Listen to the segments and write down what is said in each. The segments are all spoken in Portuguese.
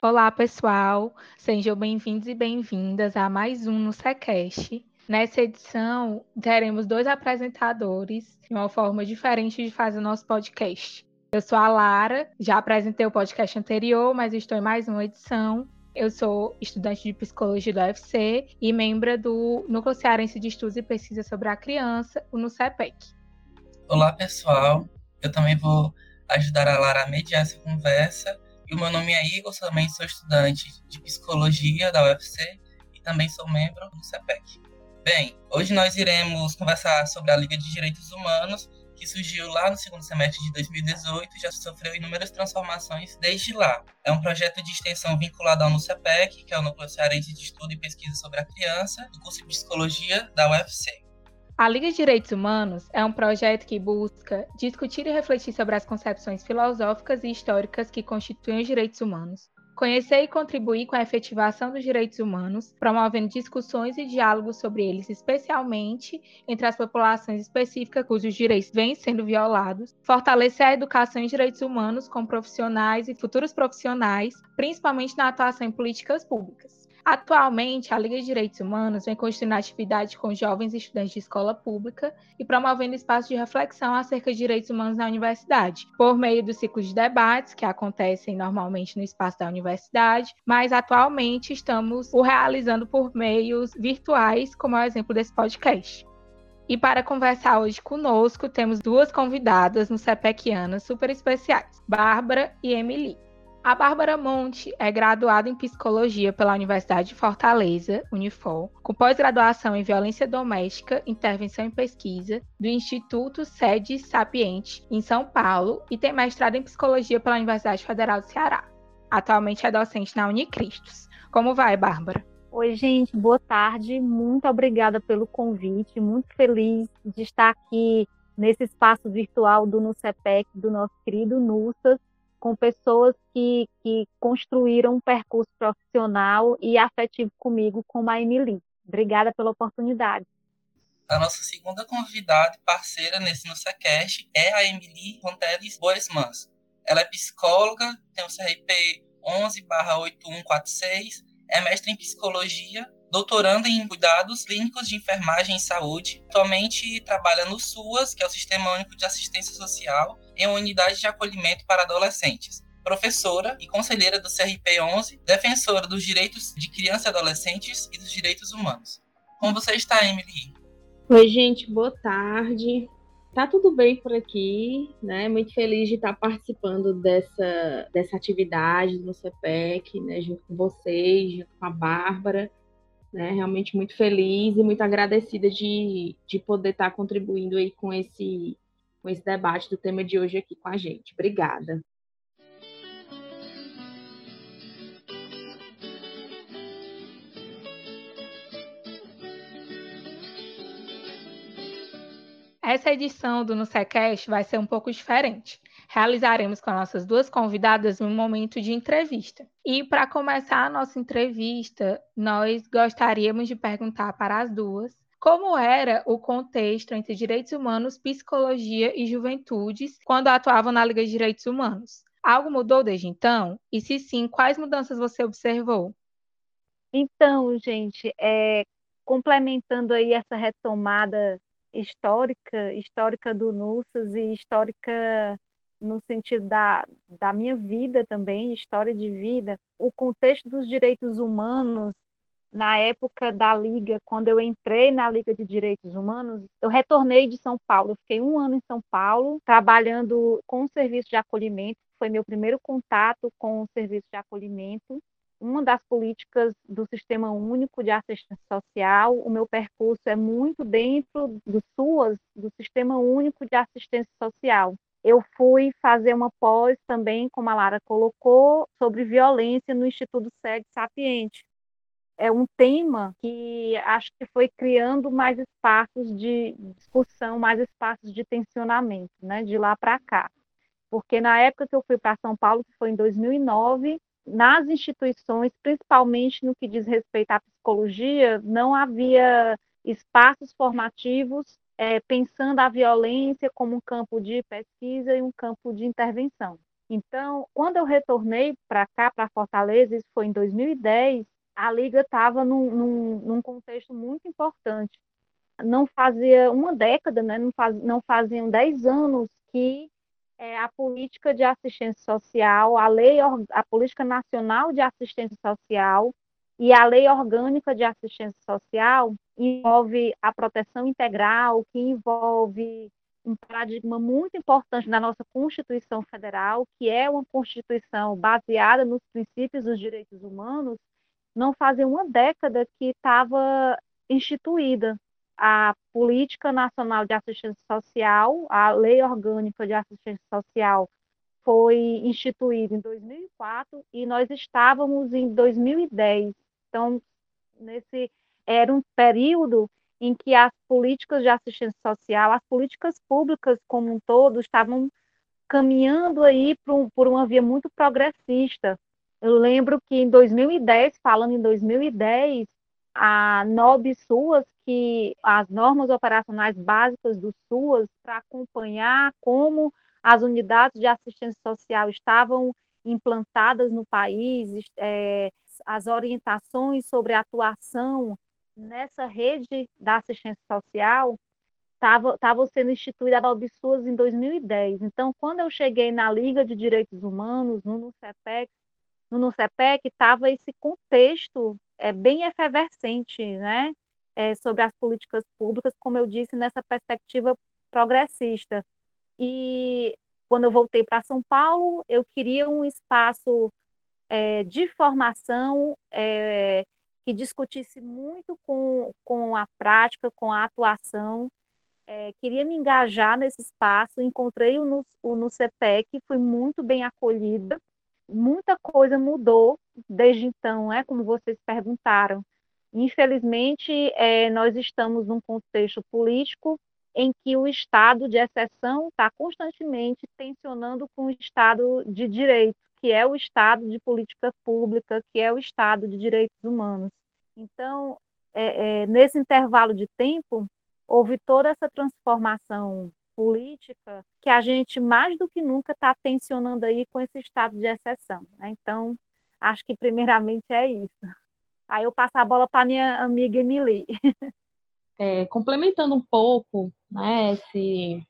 Olá, pessoal. Sejam bem-vindos e bem-vindas a mais um no Secast. Nessa edição, teremos dois apresentadores de uma forma diferente de fazer o nosso podcast. Eu sou a Lara, já apresentei o podcast anterior, mas estou em mais uma edição. Eu sou estudante de psicologia do UFC e membro do Núcleo Cearense de Estudos e Pesquisa sobre a Criança, o NUCEPEC. Olá, pessoal. Eu também vou ajudar a Lara a mediar essa conversa e o meu nome é Igor, também sou estudante de psicologia da UFC e também sou membro do CEPEC. Bem, hoje nós iremos conversar sobre a Liga de Direitos Humanos, que surgiu lá no segundo semestre de 2018 e já sofreu inúmeras transformações desde lá. É um projeto de extensão vinculado ao NUCEPEC, que é o Núcleo Cearense de Estudo e Pesquisa sobre a Criança, do curso de Psicologia da UFC. A Liga de Direitos Humanos é um projeto que busca discutir e refletir sobre as concepções filosóficas e históricas que constituem os direitos humanos, conhecer e contribuir com a efetivação dos direitos humanos, promovendo discussões e diálogos sobre eles, especialmente entre as populações específicas cujos direitos vêm sendo violados, fortalecer a educação em direitos humanos com profissionais e futuros profissionais, principalmente na atuação em políticas públicas. Atualmente, a Liga de Direitos Humanos vem construindo atividade com jovens estudantes de escola pública e promovendo espaços de reflexão acerca de direitos humanos na universidade, por meio dos ciclos de debates que acontecem normalmente no espaço da universidade, mas atualmente estamos o realizando por meios virtuais, como é o exemplo desse podcast. E para conversar hoje conosco, temos duas convidadas no CEPECiana super especiais, Bárbara e Emily. A Bárbara Monte é graduada em psicologia pela Universidade de Fortaleza, Unifor, com pós-graduação em violência doméstica, intervenção e pesquisa do Instituto Sede Sapiente, em São Paulo, e tem mestrado em psicologia pela Universidade Federal do Ceará. Atualmente é docente na Unicristos. Como vai, Bárbara? Oi, gente, boa tarde. Muito obrigada pelo convite. Muito feliz de estar aqui nesse espaço virtual do NUCEPEC, do nosso querido NUSAS, com pessoas que, que construíram um percurso profissional e afetivo comigo, como a Emily. Obrigada pela oportunidade. A nossa segunda convidada e parceira nesse NoceCast é a Emily Ronteles Boesmans. Ela é psicóloga, tem o CRP 11-8146, é mestre em psicologia, doutoranda em cuidados clínicos de enfermagem e saúde. Atualmente trabalha no SUAS, que é o Sistema Único de Assistência Social, em uma unidade de acolhimento para adolescentes. Professora e conselheira do CRP 11, defensora dos direitos de crianças e adolescentes e dos direitos humanos. Como você está, Emily? Oi, gente, boa tarde. Tá tudo bem por aqui, né? Muito feliz de estar participando dessa, dessa atividade no CEPEC, né? Junto com vocês, junto com a Bárbara. Né? Realmente muito feliz e muito agradecida de, de poder estar contribuindo aí com esse, com esse debate do tema de hoje aqui com a gente. Obrigada. Essa edição do NuCecast vai ser um pouco diferente. Realizaremos com nossas duas convidadas um momento de entrevista. E para começar a nossa entrevista, nós gostaríamos de perguntar para as duas como era o contexto entre direitos humanos, psicologia e juventudes quando atuavam na Liga de Direitos Humanos. Algo mudou desde então? E se sim, quais mudanças você observou? Então, gente, é, complementando aí essa retomada histórica, histórica do NUSAS e histórica no sentido da, da minha vida também, história de vida, o contexto dos direitos humanos na época da Liga, quando eu entrei na Liga de Direitos Humanos, eu retornei de São Paulo. Eu fiquei um ano em São Paulo, trabalhando com o serviço de acolhimento. Foi meu primeiro contato com o serviço de acolhimento. Uma das políticas do Sistema Único de Assistência Social. O meu percurso é muito dentro do SUAS, do Sistema Único de Assistência Social. Eu fui fazer uma pós também, como a Lara colocou, sobre violência no Instituto Sede Sapiente é um tema que acho que foi criando mais espaços de discussão, mais espaços de tensionamento, né, de lá para cá. Porque na época que eu fui para São Paulo, que foi em 2009, nas instituições, principalmente no que diz respeito à psicologia, não havia espaços formativos é, pensando a violência como um campo de pesquisa e um campo de intervenção. Então, quando eu retornei para cá, para Fortaleza, isso foi em 2010, a Liga estava num, num, num, contexto muito importante. Não fazia uma década, né, não, faz, não faziam 10 anos que é, a política de assistência social, a lei, a política nacional de assistência social e a lei orgânica de assistência social envolve a proteção integral, que envolve um paradigma muito importante da nossa Constituição Federal, que é uma Constituição baseada nos princípios dos direitos humanos, não fazia uma década que estava instituída a Política Nacional de Assistência Social, a Lei Orgânica de Assistência Social, foi instituída em 2004 e nós estávamos em 2010. Então, nesse era um período em que as políticas de assistência social, as políticas públicas como um todo, estavam caminhando aí por, por uma via muito progressista. Eu lembro que em 2010, falando em 2010, a NOB SUAS, que as normas operacionais básicas do SUAS, para acompanhar como as unidades de assistência social estavam implantadas no país, é, as orientações sobre a atuação nessa rede da assistência social estava sendo instituída a OBSUAS em 2010. Então, quando eu cheguei na Liga de Direitos Humanos, no NUCEPEC, no NUCEPEC estava esse contexto é, bem efervescente, né? É, sobre as políticas públicas, como eu disse, nessa perspectiva progressista. E quando eu voltei para São Paulo, eu queria um espaço é, de formação é, que discutisse muito com, com a prática, com a atuação. É, queria me engajar nesse espaço, encontrei o, o NUCEPEC, fui muito bem acolhida. Muita coisa mudou desde então, é como vocês perguntaram. Infelizmente, é, nós estamos num contexto político em que o estado de exceção está constantemente tensionando com o estado de direito, que é o estado de política pública, que é o estado de direitos humanos. Então, é, é, nesse intervalo de tempo, houve toda essa transformação política que a gente, mais do que nunca, está tensionando aí com esse estado de exceção. Né? Então, acho que primeiramente é isso. Aí eu passo a bola para minha amiga Emily. É, complementando um pouco né, esse,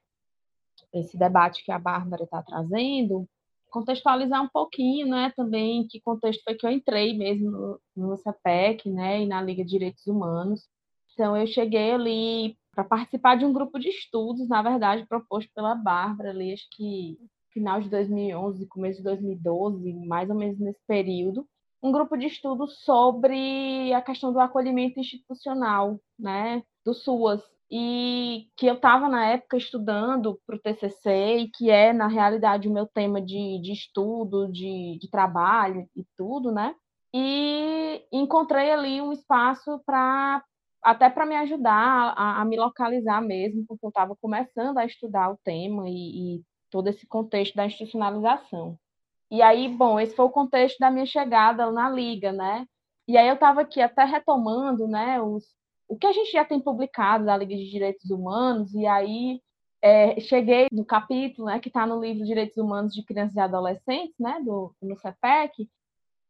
esse debate que a Bárbara está trazendo, contextualizar um pouquinho, né, também que contexto foi que eu entrei mesmo no, no CEPEC, né, e na Liga de Direitos Humanos. Então eu cheguei ali para participar de um grupo de estudos, na verdade, proposto pela Bárbara ali, acho que final de 2011, começo de 2012, mais ou menos nesse período, um grupo de estudos sobre a questão do acolhimento institucional, né, do SUAS, e que eu estava na época estudando para o TCC e que é na realidade o meu tema de, de estudo, de, de trabalho e tudo, né? E encontrei ali um espaço para até para me ajudar a, a, me localizar mesmo, porque eu estava começando a estudar o tema e, e todo esse contexto da institucionalização. E aí, bom, esse foi o contexto da minha chegada na liga, né? E aí eu estava aqui até retomando, né, os, o que a gente já tem publicado da Liga de Direitos Humanos, e aí é, cheguei no capítulo né, que está no livro Direitos Humanos de Crianças e Adolescentes, né, do, no CEPEC,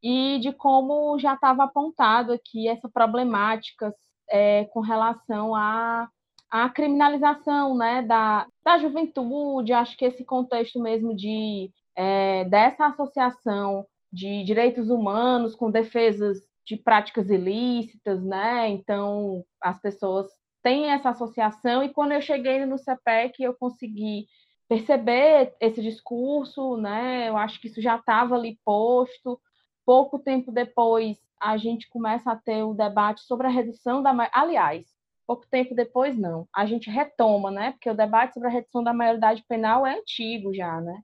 e de como já estava apontado aqui essa problemática é, com relação à, à criminalização né, da, da juventude, acho que esse contexto mesmo de é, dessa associação de direitos humanos com defesas de práticas ilícitas, né? Então, as pessoas têm essa associação, e quando eu cheguei no CEPEC, eu consegui perceber esse discurso, né? Eu acho que isso já estava ali posto. Pouco tempo depois, a gente começa a ter o debate sobre a redução da. Aliás, pouco tempo depois, não. A gente retoma, né? Porque o debate sobre a redução da maioridade penal é antigo já, né?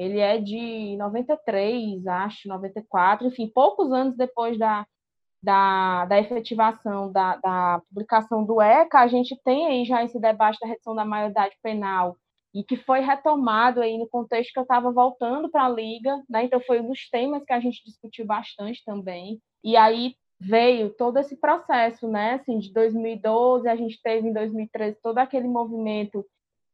Ele é de 93, acho, 94, enfim, poucos anos depois da, da, da efetivação da, da publicação do ECA, a gente tem aí já esse debate da redução da maioridade penal e que foi retomado aí no contexto que eu estava voltando para a Liga, né? Então foi um dos temas que a gente discutiu bastante também. E aí veio todo esse processo, né? Assim, de 2012, a gente teve em 2013 todo aquele movimento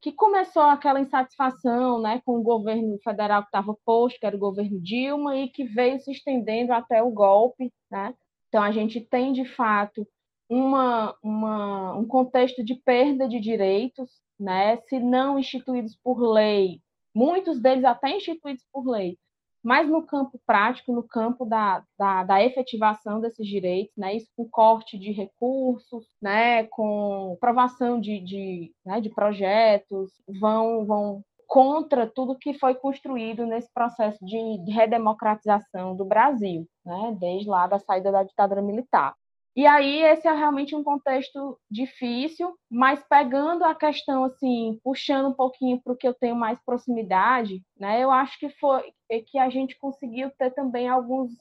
que começou aquela insatisfação né, com o governo federal que estava posto, que era o governo Dilma, e que veio se estendendo até o golpe. Né? Então, a gente tem, de fato, uma, uma, um contexto de perda de direitos, né, se não instituídos por lei, muitos deles até instituídos por lei, mas no campo prático, no campo da, da, da, efetivação desses direitos, né, isso com corte de recursos, né, com aprovação de, de, né, de projetos, vão, vão contra tudo que foi construído nesse processo de redemocratização do Brasil, né, desde lá da saída da ditadura militar. E aí esse é realmente um contexto difícil, mas pegando a questão assim, puxando um pouquinho para o que eu tenho mais proximidade, né? Eu acho que foi que a gente conseguiu ter também alguns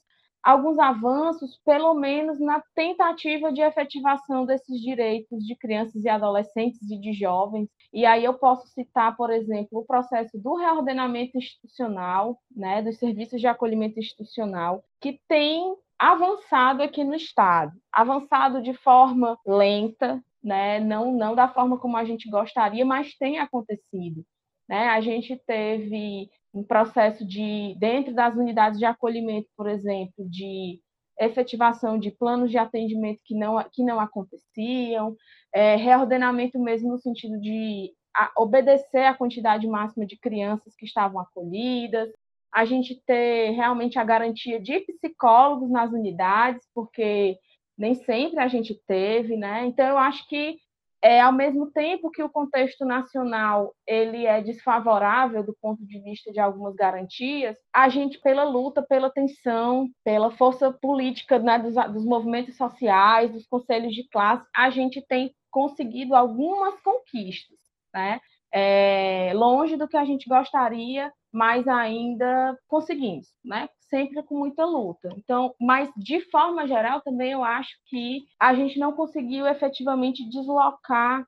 alguns avanços, pelo menos na tentativa de efetivação desses direitos de crianças e adolescentes e de jovens. E aí eu posso citar, por exemplo, o processo do reordenamento institucional, né, dos serviços de acolhimento institucional, que tem avançado aqui no Estado, avançado de forma lenta, né? não, não da forma como a gente gostaria, mas tem acontecido. Né? A gente teve um processo de, dentro das unidades de acolhimento, por exemplo, de efetivação de planos de atendimento que não, que não aconteciam, é, reordenamento mesmo no sentido de obedecer à quantidade máxima de crianças que estavam acolhidas, a gente ter realmente a garantia de psicólogos nas unidades, porque nem sempre a gente teve, né? Então eu acho que é, ao mesmo tempo que o contexto nacional ele é desfavorável do ponto de vista de algumas garantias, a gente pela luta, pela tensão, pela força política né, dos, dos movimentos sociais, dos conselhos de classe, a gente tem conseguido algumas conquistas, né? É, longe do que a gente gostaria, mas ainda conseguimos, né? Sempre com muita luta. Então, mas de forma geral também eu acho que a gente não conseguiu efetivamente deslocar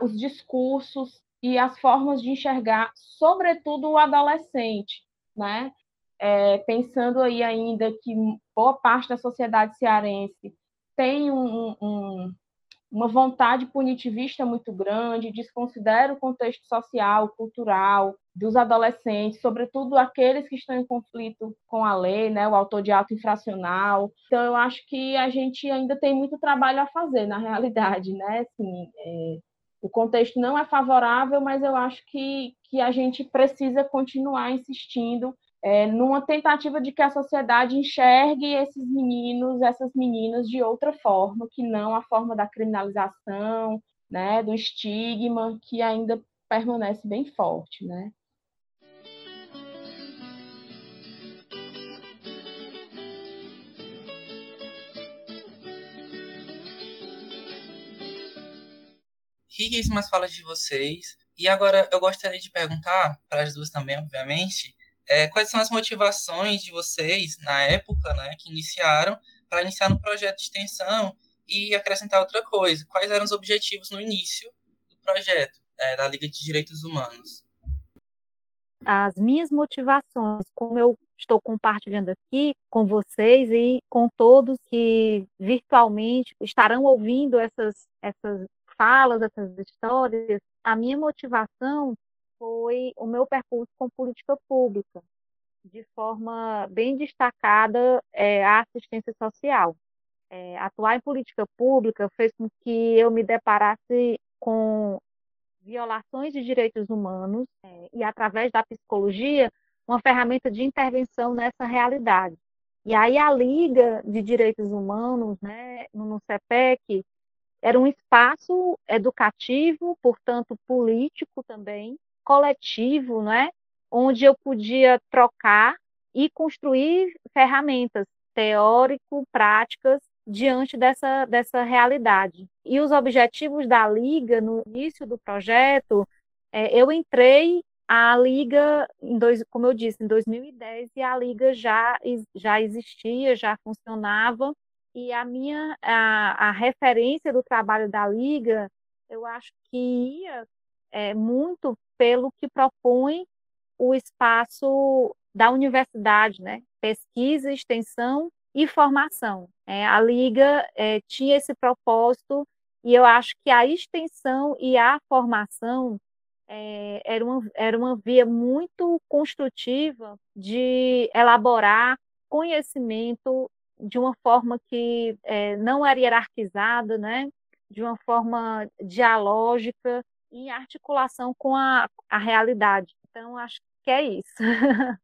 os discursos e as formas de enxergar, sobretudo o adolescente, né? É, pensando aí ainda que boa parte da sociedade cearense tem um, um, uma vontade punitivista muito grande, desconsidera o contexto social, cultural dos adolescentes, sobretudo aqueles que estão em conflito com a lei, né, o autor de ato infracional. Então, eu acho que a gente ainda tem muito trabalho a fazer, na realidade, né? Assim, é, o contexto não é favorável, mas eu acho que, que a gente precisa continuar insistindo é, numa tentativa de que a sociedade enxergue esses meninos, essas meninas de outra forma, que não a forma da criminalização, né, do estigma, que ainda permanece bem forte, né? Riquíssimas falas de vocês. E agora eu gostaria de perguntar para as duas também, obviamente, é, quais são as motivações de vocês, na época, né, que iniciaram, para iniciar no projeto de extensão e acrescentar outra coisa? Quais eram os objetivos no início do projeto é, da Liga de Direitos Humanos? As minhas motivações, como eu estou compartilhando aqui com vocês e com todos que virtualmente estarão ouvindo essas, essas falas, essas histórias, a minha motivação foi o meu percurso com política pública, de forma bem destacada é, a assistência social. É, atuar em política pública fez com que eu me deparasse com violações de direitos humanos é, e, através da psicologia, uma ferramenta de intervenção nessa realidade. E aí a Liga de Direitos Humanos, né, no CEPEC, era um espaço educativo, portanto político também, coletivo, né? onde eu podia trocar e construir ferramentas teórico-práticas diante dessa, dessa realidade. E os objetivos da Liga, no início do projeto, é, eu entrei a Liga, em dois, como eu disse, em 2010, e a Liga já, já existia, já funcionava, e a minha a, a referência do trabalho da Liga, eu acho que ia é, muito pelo que propõe o espaço da universidade, né? pesquisa, extensão e formação. É, a Liga é, tinha esse propósito e eu acho que a extensão e a formação é, era, uma, era uma via muito construtiva de elaborar conhecimento de uma forma que é, não era hierarquizada, né? de uma forma dialógica, em articulação com a, a realidade. Então, acho que é isso.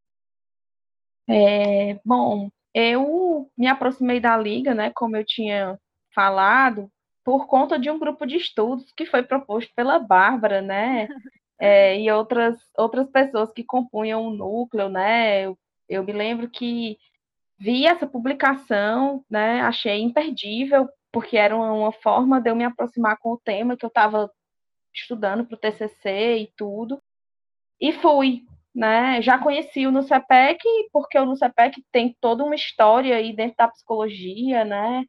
É, bom, eu me aproximei da Liga, né, como eu tinha falado, por conta de um grupo de estudos que foi proposto pela Bárbara, né, é, e outras, outras pessoas que compunham o núcleo, né, eu, eu me lembro que vi essa publicação, né, achei imperdível, porque era uma, uma forma de eu me aproximar com o tema que eu estava estudando para o TCC e tudo, e fui, né? Já conheci o NUCEPEC, porque o NUCEPEC tem toda uma história aí dentro da psicologia, né?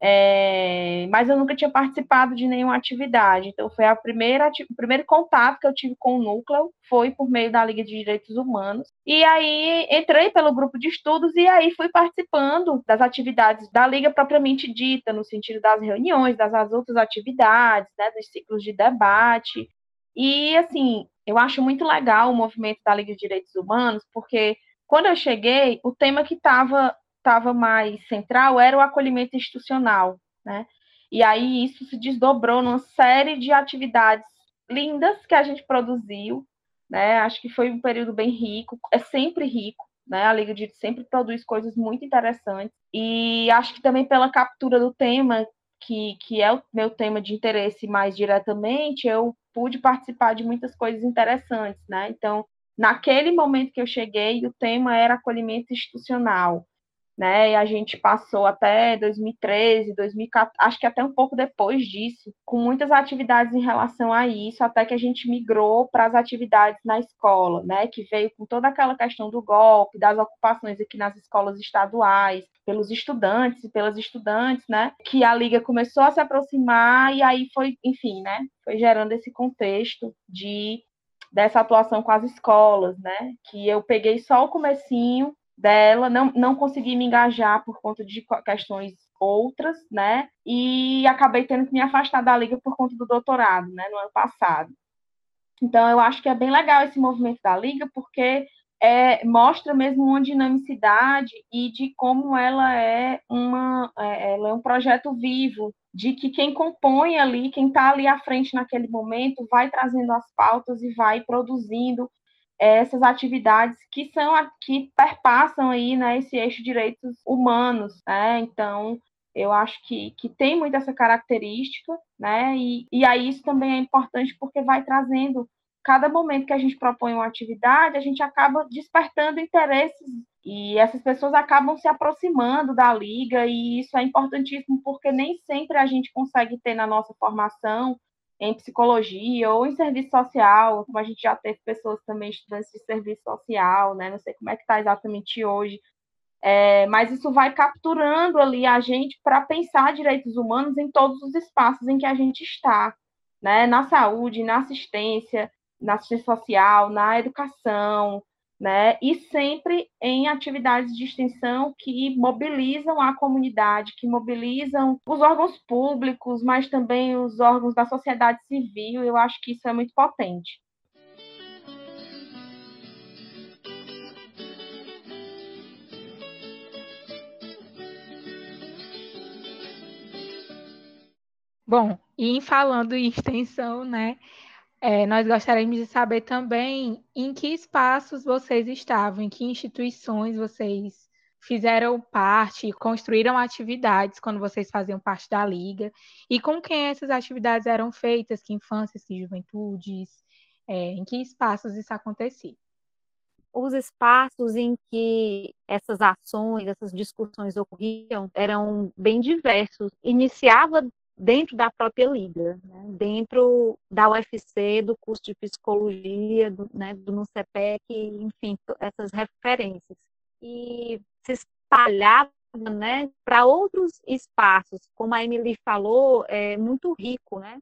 É, mas eu nunca tinha participado de nenhuma atividade. Então, foi a primeira, o primeiro contato que eu tive com o núcleo foi por meio da Liga de Direitos Humanos. E aí entrei pelo grupo de estudos e aí fui participando das atividades da Liga propriamente dita, no sentido das reuniões, das outras atividades, né, dos ciclos de debate. E assim, eu acho muito legal o movimento da Liga de Direitos Humanos, porque quando eu cheguei, o tema que estava estava mais central era o acolhimento institucional, né? E aí isso se desdobrou numa série de atividades lindas que a gente produziu, né? Acho que foi um período bem rico, é sempre rico, né? A Liga de sempre produz coisas muito interessantes e acho que também pela captura do tema que, que é o meu tema de interesse mais diretamente, eu pude participar de muitas coisas interessantes, né? Então, naquele momento que eu cheguei, o tema era acolhimento institucional, né? E a gente passou até 2013, 2014, acho que até um pouco depois disso, com muitas atividades em relação a isso, até que a gente migrou para as atividades na escola, né? Que veio com toda aquela questão do golpe, das ocupações aqui nas escolas estaduais, pelos estudantes e pelas estudantes, né? Que a liga começou a se aproximar e aí foi, enfim, né? Foi gerando esse contexto de dessa atuação com as escolas, né? Que eu peguei só o comecinho dela, não, não consegui me engajar por conta de questões outras, né? E acabei tendo que me afastar da liga por conta do doutorado, né, no ano passado. Então, eu acho que é bem legal esse movimento da liga, porque é, mostra mesmo uma dinamicidade e de como ela é, uma, é, ela é um projeto vivo, de que quem compõe ali, quem está ali à frente naquele momento, vai trazendo as pautas e vai produzindo essas atividades que são que perpassam aí né, esse eixo direitos humanos, né? Então eu acho que, que tem muito essa característica, né? E, e aí isso também é importante porque vai trazendo cada momento que a gente propõe uma atividade, a gente acaba despertando interesses e essas pessoas acabam se aproximando da liga e isso é importantíssimo porque nem sempre a gente consegue ter na nossa formação em psicologia ou em serviço social, como a gente já teve pessoas também estudantes de serviço social, né? Não sei como é que está exatamente hoje, é, mas isso vai capturando ali a gente para pensar direitos humanos em todos os espaços em que a gente está, né? Na saúde, na assistência, na assistência social, na educação, né? E sempre em atividades de extensão que mobilizam a comunidade, que mobilizam os órgãos públicos, mas também os órgãos da sociedade civil. Eu acho que isso é muito potente. Bom, e falando em extensão, né? É, nós gostaríamos de saber também em que espaços vocês estavam, em que instituições vocês fizeram parte, construíram atividades quando vocês faziam parte da liga, e com quem essas atividades eram feitas, que infâncias, que juventudes, é, em que espaços isso acontecia. Os espaços em que essas ações, essas discussões ocorriam eram bem diversos. Iniciava dentro da própria liga, né? dentro da UFC, do curso de psicologia, do, né, do NUCEPEC, enfim, essas referências. E se espalhava né, para outros espaços, como a Emily falou, é muito rico, né?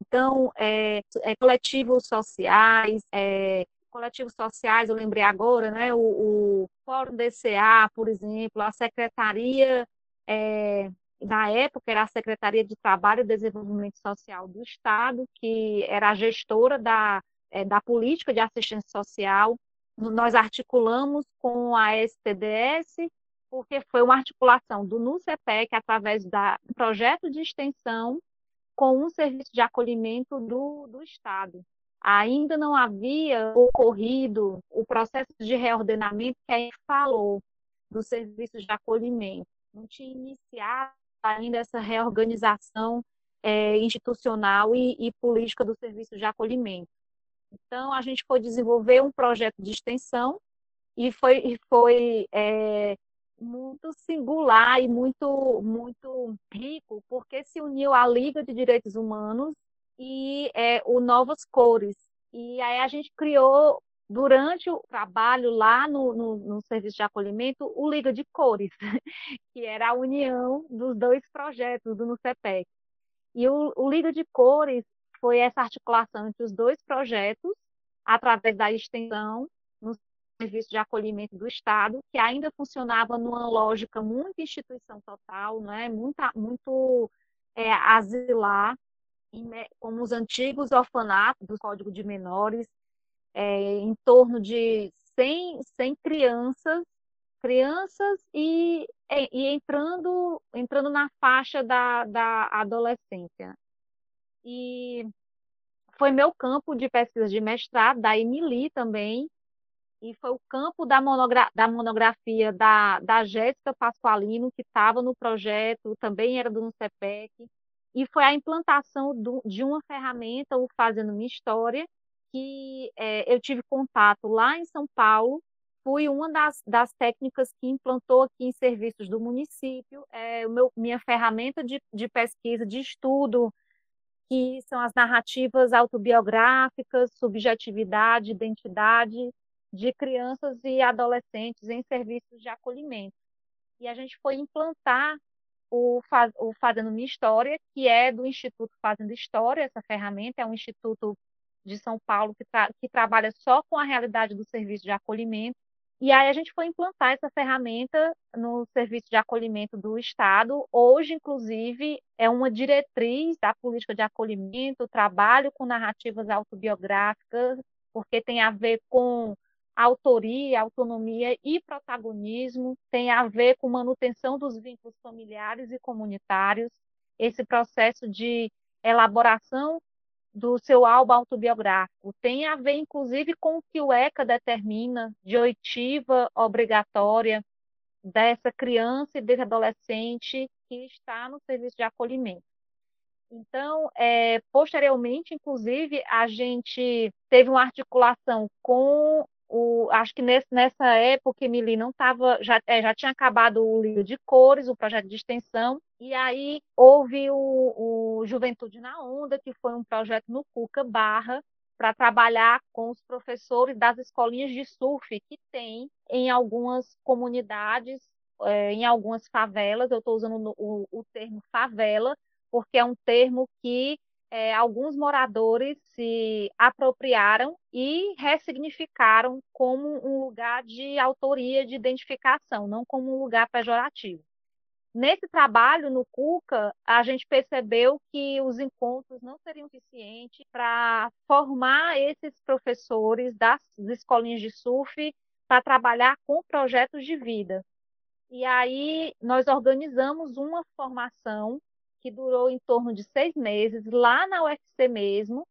Então, é, é coletivos sociais, é, coletivos sociais, eu lembrei agora, né? O, o Fórum DCA, por exemplo, a Secretaria é, na época era a Secretaria de Trabalho e Desenvolvimento Social do Estado, que era a gestora da, é, da política de assistência social. Nós articulamos com a STDS, porque foi uma articulação do NUCEPEC através do projeto de extensão com um serviço de acolhimento do, do Estado. Ainda não havia ocorrido o processo de reordenamento que a gente falou dos serviços de acolhimento. Não tinha iniciado ainda essa reorganização é, institucional e, e política do serviço de acolhimento. Então, a gente foi desenvolver um projeto de extensão e foi, foi é, muito singular e muito, muito rico, porque se uniu à Liga de Direitos Humanos e é, o Novas Cores. E aí a gente criou, durante o trabalho lá no, no, no serviço de acolhimento, o Liga de Cores, que era a união dos dois projetos do NUCEPEC. E o, o Liga de Cores foi essa articulação entre os dois projetos, através da extensão no serviço de acolhimento do Estado, que ainda funcionava numa lógica muito instituição total, né? muito, muito é, asilar, como os antigos orfanatos do Código de Menores, é, em torno de 100, 100 crianças, crianças e, e entrando, entrando na faixa da, da adolescência. E foi meu campo de pesquisa de mestrado, da Emily também, e foi o campo da, monogra da monografia da, da Jéssica Pasqualino, que estava no projeto, também era do NUCEPEC, e foi a implantação do, de uma ferramenta, o Fazendo Minha História, que é, eu tive contato lá em São Paulo, fui uma das, das técnicas que implantou aqui em serviços do município, é, meu, minha ferramenta de, de pesquisa, de estudo que são as narrativas autobiográficas, subjetividade, identidade de crianças e adolescentes em serviços de acolhimento. E a gente foi implantar o, o Fazendo Minha História, que é do Instituto Fazendo História, essa ferramenta é um instituto de São Paulo que, tra que trabalha só com a realidade do serviço de acolhimento, e aí a gente foi implantar essa ferramenta no serviço de acolhimento do Estado. Hoje, inclusive, é uma diretriz da política de acolhimento, trabalho com narrativas autobiográficas, porque tem a ver com autoria, autonomia e protagonismo, tem a ver com manutenção dos vínculos familiares e comunitários, esse processo de elaboração do seu álbum autobiográfico. Tem a ver, inclusive, com o que o ECA determina de oitiva obrigatória dessa criança e desse adolescente que está no serviço de acolhimento. Então, é, posteriormente, inclusive, a gente teve uma articulação com o, acho que nesse, nessa época, Emily não estava, já, é, já tinha acabado o livro de cores, o projeto de extensão, e aí houve o, o Juventude na Onda, que foi um projeto no Cuca Barra, para trabalhar com os professores das escolinhas de surf que tem em algumas comunidades, é, em algumas favelas. Eu estou usando o, o termo favela, porque é um termo que é, alguns moradores se apropriaram e ressignificaram como um lugar de autoria, de identificação, não como um lugar pejorativo. Nesse trabalho, no CUCA, a gente percebeu que os encontros não seriam suficientes para formar esses professores das escolinhas de surf para trabalhar com projetos de vida. E aí nós organizamos uma formação que durou em torno de seis meses, lá na UFC mesmo,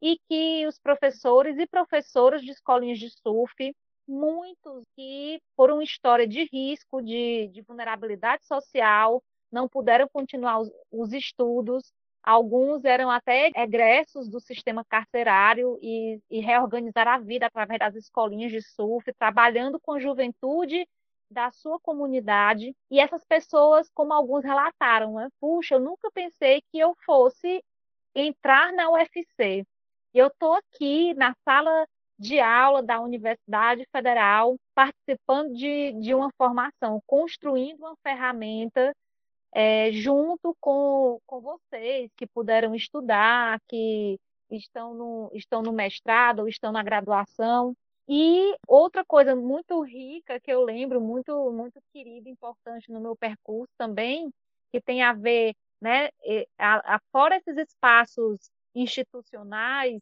e que os professores e professoras de escolinhas de surf, muitos que, por uma história de risco, de, de vulnerabilidade social, não puderam continuar os, os estudos, alguns eram até egressos do sistema carcerário e, e reorganizaram a vida através das escolinhas de surf, trabalhando com juventude da sua comunidade e essas pessoas, como alguns relataram, né? puxa, eu nunca pensei que eu fosse entrar na UFC. Eu estou aqui na sala de aula da Universidade Federal, participando de, de uma formação, construindo uma ferramenta é, junto com, com vocês que puderam estudar, que estão no, estão no mestrado ou estão na graduação. E outra coisa muito rica que eu lembro, muito, muito querida, importante no meu percurso também, que tem a ver, né, a, a, fora esses espaços institucionais,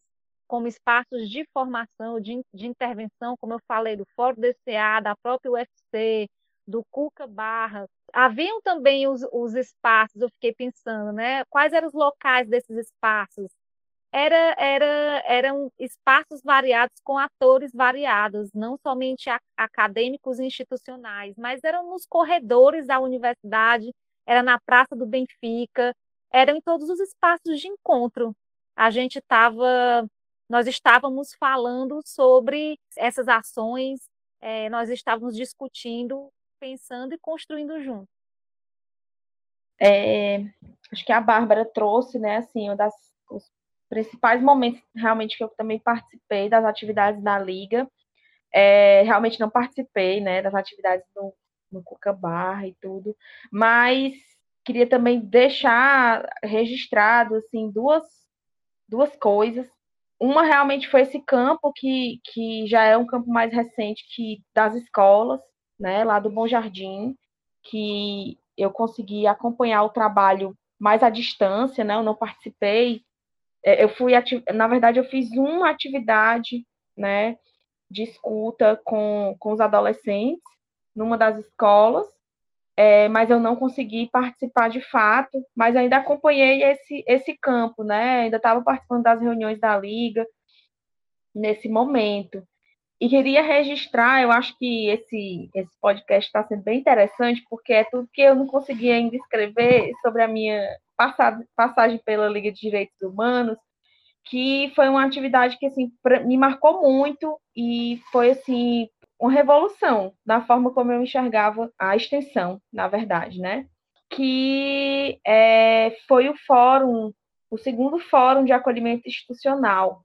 como espaços de formação, de, de intervenção, como eu falei, do Fórum DCA, da própria UFC, do Cuca Barra. Haviam também os, os espaços, eu fiquei pensando, né? Quais eram os locais desses espaços? Era, era, eram espaços variados com atores variados, não somente acadêmicos e institucionais, mas eram nos corredores da universidade, era na Praça do Benfica, eram em todos os espaços de encontro. A gente estava, nós estávamos falando sobre essas ações, é, nós estávamos discutindo, pensando e construindo juntos. É, acho que a Bárbara trouxe, né, assim, das os principais momentos realmente que eu também participei das atividades da liga. É, realmente não participei, né, das atividades no, no Cuca Barra e tudo, mas queria também deixar registrado assim duas, duas coisas. Uma realmente foi esse campo que, que já é um campo mais recente que das escolas, né, lá do Bom Jardim, que eu consegui acompanhar o trabalho mais à distância, né? Eu não participei. É, eu fui, na verdade, eu fiz uma atividade, né, de escuta com, com os adolescentes numa das escolas é, mas eu não consegui participar de fato, mas ainda acompanhei esse, esse campo, né? Ainda estava participando das reuniões da Liga nesse momento. E queria registrar, eu acho que esse, esse podcast está sendo bem interessante, porque é tudo que eu não consegui ainda escrever sobre a minha passagem pela Liga de Direitos Humanos, que foi uma atividade que assim, me marcou muito e foi assim uma revolução na forma como eu enxergava a extensão, na verdade, né? Que é, foi o fórum, o segundo fórum de acolhimento institucional.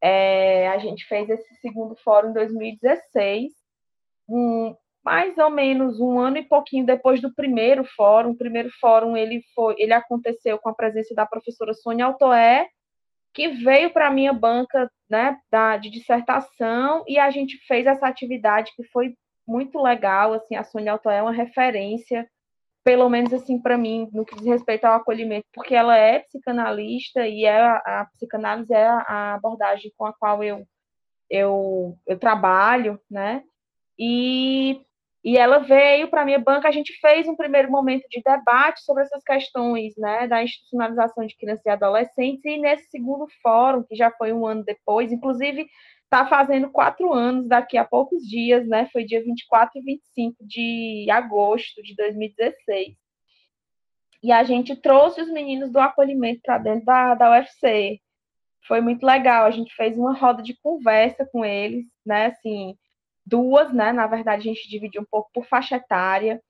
É, a gente fez esse segundo fórum em 2016, um, mais ou menos um ano e pouquinho depois do primeiro fórum. O primeiro fórum ele foi, ele aconteceu com a presença da professora Sônia Altoé, que veio para a minha banca né, da, de dissertação e a gente fez essa atividade que foi muito legal. Assim, a Sônia Alto é uma referência, pelo menos assim para mim, no que diz respeito ao acolhimento, porque ela é psicanalista e é a, psicanálise é a, a abordagem com a qual eu, eu, eu trabalho, né? E e ela veio para a minha banca, a gente fez um primeiro momento de debate sobre essas questões né, da institucionalização de crianças e adolescentes, e nesse segundo fórum, que já foi um ano depois, inclusive está fazendo quatro anos daqui a poucos dias, né? Foi dia 24 e 25 de agosto de 2016. E a gente trouxe os meninos do acolhimento para dentro da, da UFC. Foi muito legal, a gente fez uma roda de conversa com eles, né? Assim, duas, né? Na verdade, a gente dividiu um pouco por faixa etária.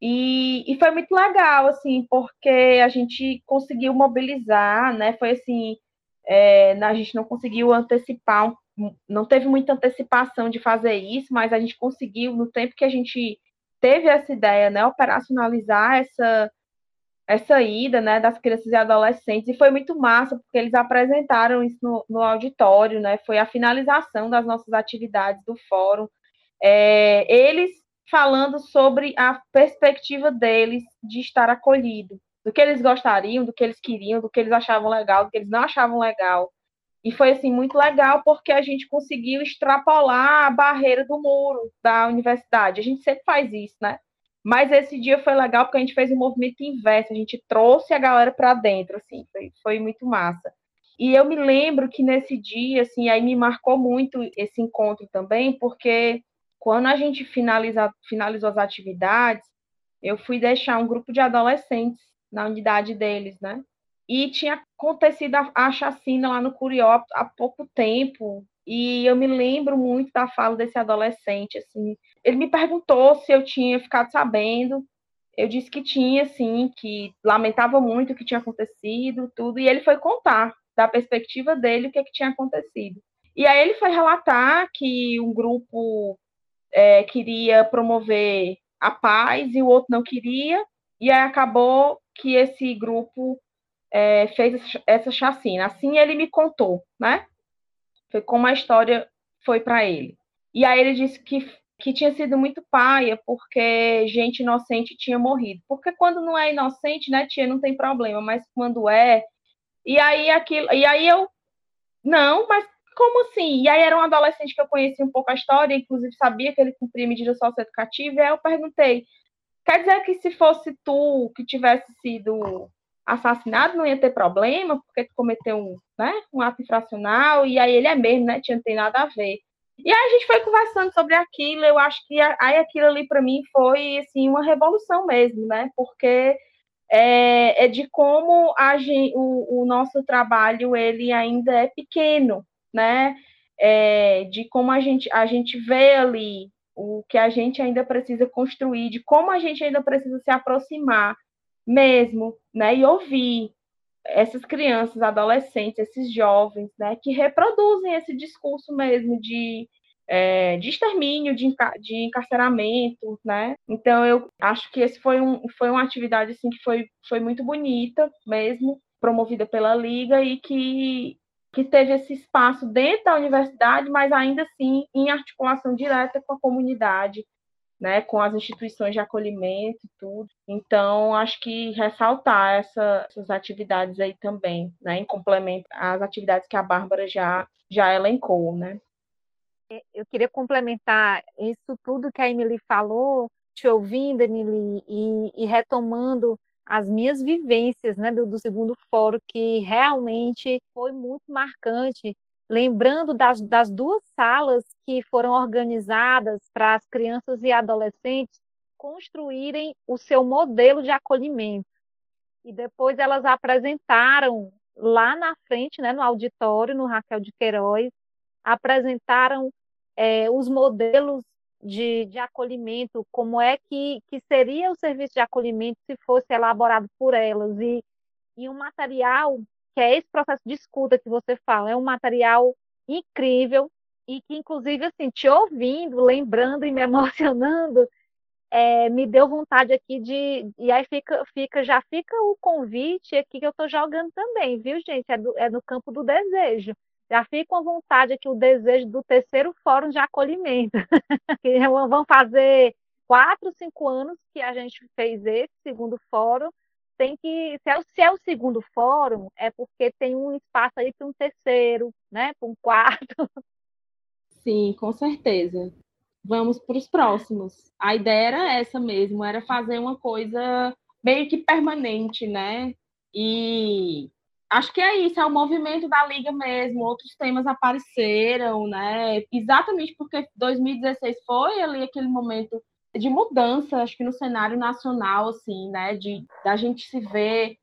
E, e foi muito legal, assim, porque a gente conseguiu mobilizar, né? Foi assim, é, a gente não conseguiu antecipar, não teve muita antecipação de fazer isso, mas a gente conseguiu, no tempo que a gente teve essa ideia, né, operacionalizar essa, essa ida, né, das crianças e adolescentes, e foi muito massa, porque eles apresentaram isso no, no auditório, né, foi a finalização das nossas atividades do fórum, é, eles falando sobre a perspectiva deles de estar acolhido, do que eles gostariam, do que eles queriam, do que eles achavam legal, do que eles não achavam legal, e foi assim muito legal porque a gente conseguiu extrapolar a barreira do muro da universidade. A gente sempre faz isso, né? Mas esse dia foi legal porque a gente fez um movimento inverso, a gente trouxe a galera para dentro, assim, foi, foi muito massa. E eu me lembro que nesse dia, assim, aí me marcou muito esse encontro também, porque quando a gente finaliza, finalizou as atividades, eu fui deixar um grupo de adolescentes na unidade deles, né? E tinha acontecido a, a chacina lá no Curió há pouco tempo, e eu me lembro muito da fala desse adolescente, assim. Ele me perguntou se eu tinha ficado sabendo. Eu disse que tinha, sim, que lamentava muito o que tinha acontecido, tudo. E ele foi contar da perspectiva dele o que, é que tinha acontecido. E aí ele foi relatar que um grupo é, queria promover a paz e o outro não queria. E aí acabou que esse grupo é, fez essa chacina. Assim ele me contou, né? Foi como a história foi para ele. E aí ele disse que, que tinha sido muito paia, porque gente inocente tinha morrido. Porque quando não é inocente, né, tia, não tem problema, mas quando é. E aí aquilo. E aí eu não, mas como assim? E aí era um adolescente que eu conhecia um pouco a história, inclusive sabia que ele cumpria medida socioeducativa, e aí eu perguntei, quer dizer que se fosse tu que tivesse sido assassinado não ia ter problema, porque tu cometeu um, né, um ato infracional, e aí ele é mesmo, né, tinha, não tem nada a ver. E aí a gente foi conversando sobre aquilo, eu acho que aí aquilo ali para mim foi, assim, uma revolução mesmo, né, porque é, é de como a gente, o, o nosso trabalho, ele ainda é pequeno, né, é, de como a gente, a gente vê ali o que a gente ainda precisa construir, de como a gente ainda precisa se aproximar mesmo, né, e ouvir essas crianças, adolescentes, esses jovens, né, que reproduzem esse discurso mesmo de, é, de extermínio, de, de encarceramento, né? Então eu acho que esse foi, um, foi uma atividade assim que foi, foi muito bonita mesmo, promovida pela Liga e que que teve esse espaço dentro da universidade, mas ainda assim em articulação direta com a comunidade, né, com as instituições de acolhimento e tudo. Então, acho que ressaltar essa, essas atividades aí também, né, em complemento às atividades que a Bárbara já, já elencou, né. É, eu queria complementar isso tudo que a Emily falou, te ouvindo, Emily, e, e retomando as minhas vivências né, do, do, segundo fórum, que realmente foi muito marcante, lembrando das, das duas salas que foram organizadas para as crianças e adolescentes construírem o seu modelo de acolhimento. E depois elas apresentaram lá na frente, né, no auditório, no Raquel de Queiroz, apresentaram é, os modelos de, de acolhimento, como é que, que seria o serviço de acolhimento se fosse elaborado por elas. E, e um material, que é esse processo de escuta que você fala, é um material incrível e que, inclusive, assim, te ouvindo, lembrando e me emocionando, é, me deu vontade aqui de. E aí fica, fica, já fica o convite aqui que eu estou jogando também, viu, gente? É, do, é no campo do desejo já fica com vontade aqui o desejo do terceiro fórum de acolhimento. que vão fazer quatro, cinco anos que a gente fez esse segundo fórum. Tem que, se é, se é o segundo fórum, é porque tem um espaço aí para um terceiro, né? Para um quarto. Sim, com certeza. Vamos para os próximos. A ideia era essa mesmo, era fazer uma coisa meio que permanente, né? E acho que é isso, é o movimento da liga mesmo. Outros temas apareceram, né? Exatamente porque 2016 foi ali aquele momento de mudança, acho que no cenário nacional, assim, né? De da gente se ver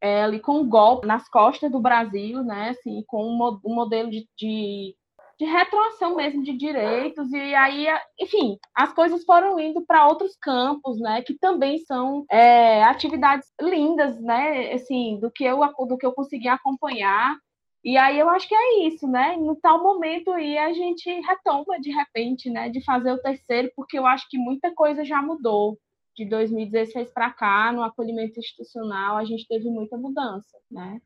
é, ali com um golpe nas costas do Brasil, né? Assim, com um, um modelo de, de de retroação mesmo de direitos, e aí, enfim, as coisas foram indo para outros campos, né, que também são é, atividades lindas, né, assim, do que eu, do que eu consegui acompanhar, e aí eu acho que é isso, né, no tal momento aí a gente retoma de repente, né, de fazer o terceiro, porque eu acho que muita coisa já mudou, de 2016 para cá, no acolhimento institucional, a gente teve muita mudança, né,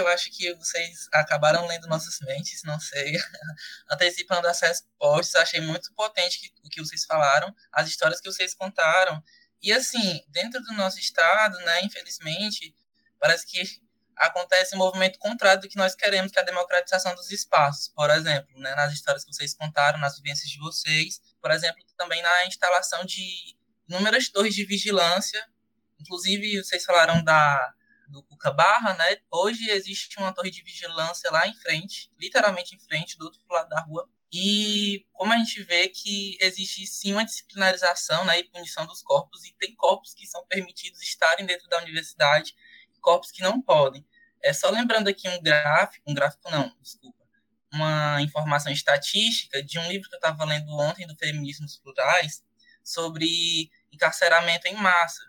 eu acho que vocês acabaram lendo nossas mentes, não sei, antecipando as respostas. Achei muito potente o que vocês falaram, as histórias que vocês contaram. E assim, dentro do nosso estado, né, infelizmente, parece que acontece um movimento contrário do que nós queremos, que é a democratização dos espaços. Por exemplo, né, nas histórias que vocês contaram, nas vivências de vocês, por exemplo, também na instalação de inúmeras torres de vigilância. Inclusive, vocês falaram da do Cuca Barra, né? Hoje existe uma torre de vigilância lá em frente, literalmente em frente, do outro lado da rua. E como a gente vê que existe sim uma disciplinarização né, e punição dos corpos, e tem corpos que são permitidos estarem dentro da universidade e corpos que não podem. É só lembrando aqui um gráfico, um gráfico não, desculpa, uma informação estatística de um livro que eu estava lendo ontem do Feminismos Plurais sobre encarceramento em massa.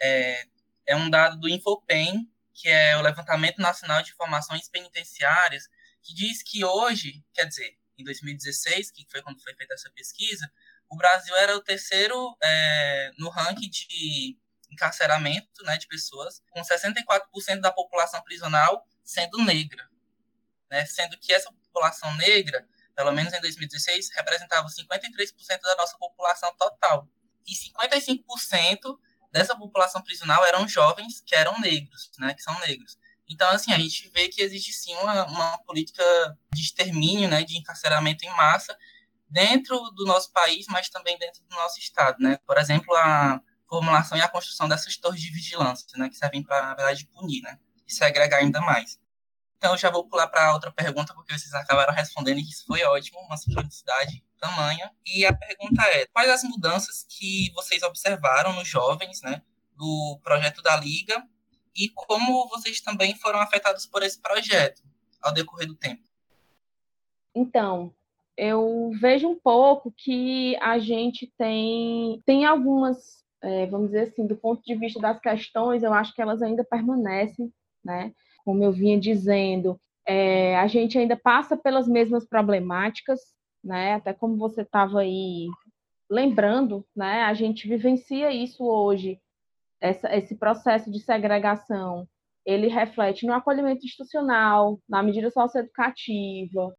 É, é um dado do Infopen, que é o Levantamento Nacional de Informações Penitenciárias, que diz que hoje, quer dizer, em 2016, que foi quando foi feita essa pesquisa, o Brasil era o terceiro é, no ranking de encarceramento né, de pessoas, com 64% da população prisional sendo negra. Né, sendo que essa população negra pelo menos em 2016, representavam 53% da nossa população total. E 55% dessa população prisional eram jovens que eram negros, né, que são negros. Então, assim, a gente vê que existe sim uma, uma política de extermínio, né, de encarceramento em massa dentro do nosso país, mas também dentro do nosso estado, né? Por exemplo, a formulação e a construção dessas torres de vigilância, né, que servem para, na verdade, punir, né, e segregar ainda mais. Então, eu já vou pular para outra pergunta, porque vocês acabaram respondendo e isso foi ótimo, uma sincronicidade tamanha. E a pergunta é: quais as mudanças que vocês observaram nos jovens, né, do projeto da Liga, e como vocês também foram afetados por esse projeto ao decorrer do tempo? Então, eu vejo um pouco que a gente tem, tem algumas, é, vamos dizer assim, do ponto de vista das questões, eu acho que elas ainda permanecem, né? como eu vinha dizendo, é, a gente ainda passa pelas mesmas problemáticas, né? Até como você estava aí lembrando, né? A gente vivencia isso hoje, essa, esse processo de segregação, ele reflete no acolhimento institucional, na medida socioeducativa,